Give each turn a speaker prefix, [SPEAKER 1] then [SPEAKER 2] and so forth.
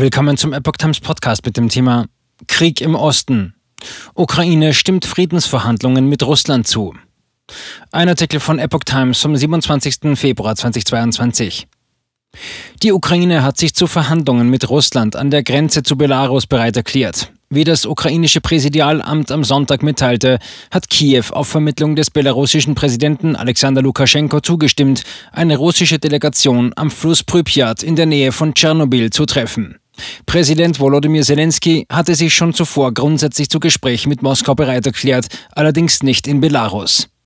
[SPEAKER 1] Willkommen zum Epoch Times Podcast mit dem Thema Krieg im Osten. Ukraine stimmt Friedensverhandlungen mit Russland zu. Ein Artikel von Epoch Times vom 27. Februar 2022. Die Ukraine hat sich zu Verhandlungen mit Russland an der Grenze zu Belarus bereit erklärt. Wie das ukrainische Präsidialamt am Sonntag mitteilte, hat Kiew auf Vermittlung des belarussischen Präsidenten Alexander Lukaschenko zugestimmt, eine russische Delegation am Fluss Prypjat in der Nähe von Tschernobyl zu treffen. Präsident Volodymyr Zelensky hatte sich schon zuvor grundsätzlich zu Gesprächen mit Moskau bereit erklärt, allerdings nicht in Belarus.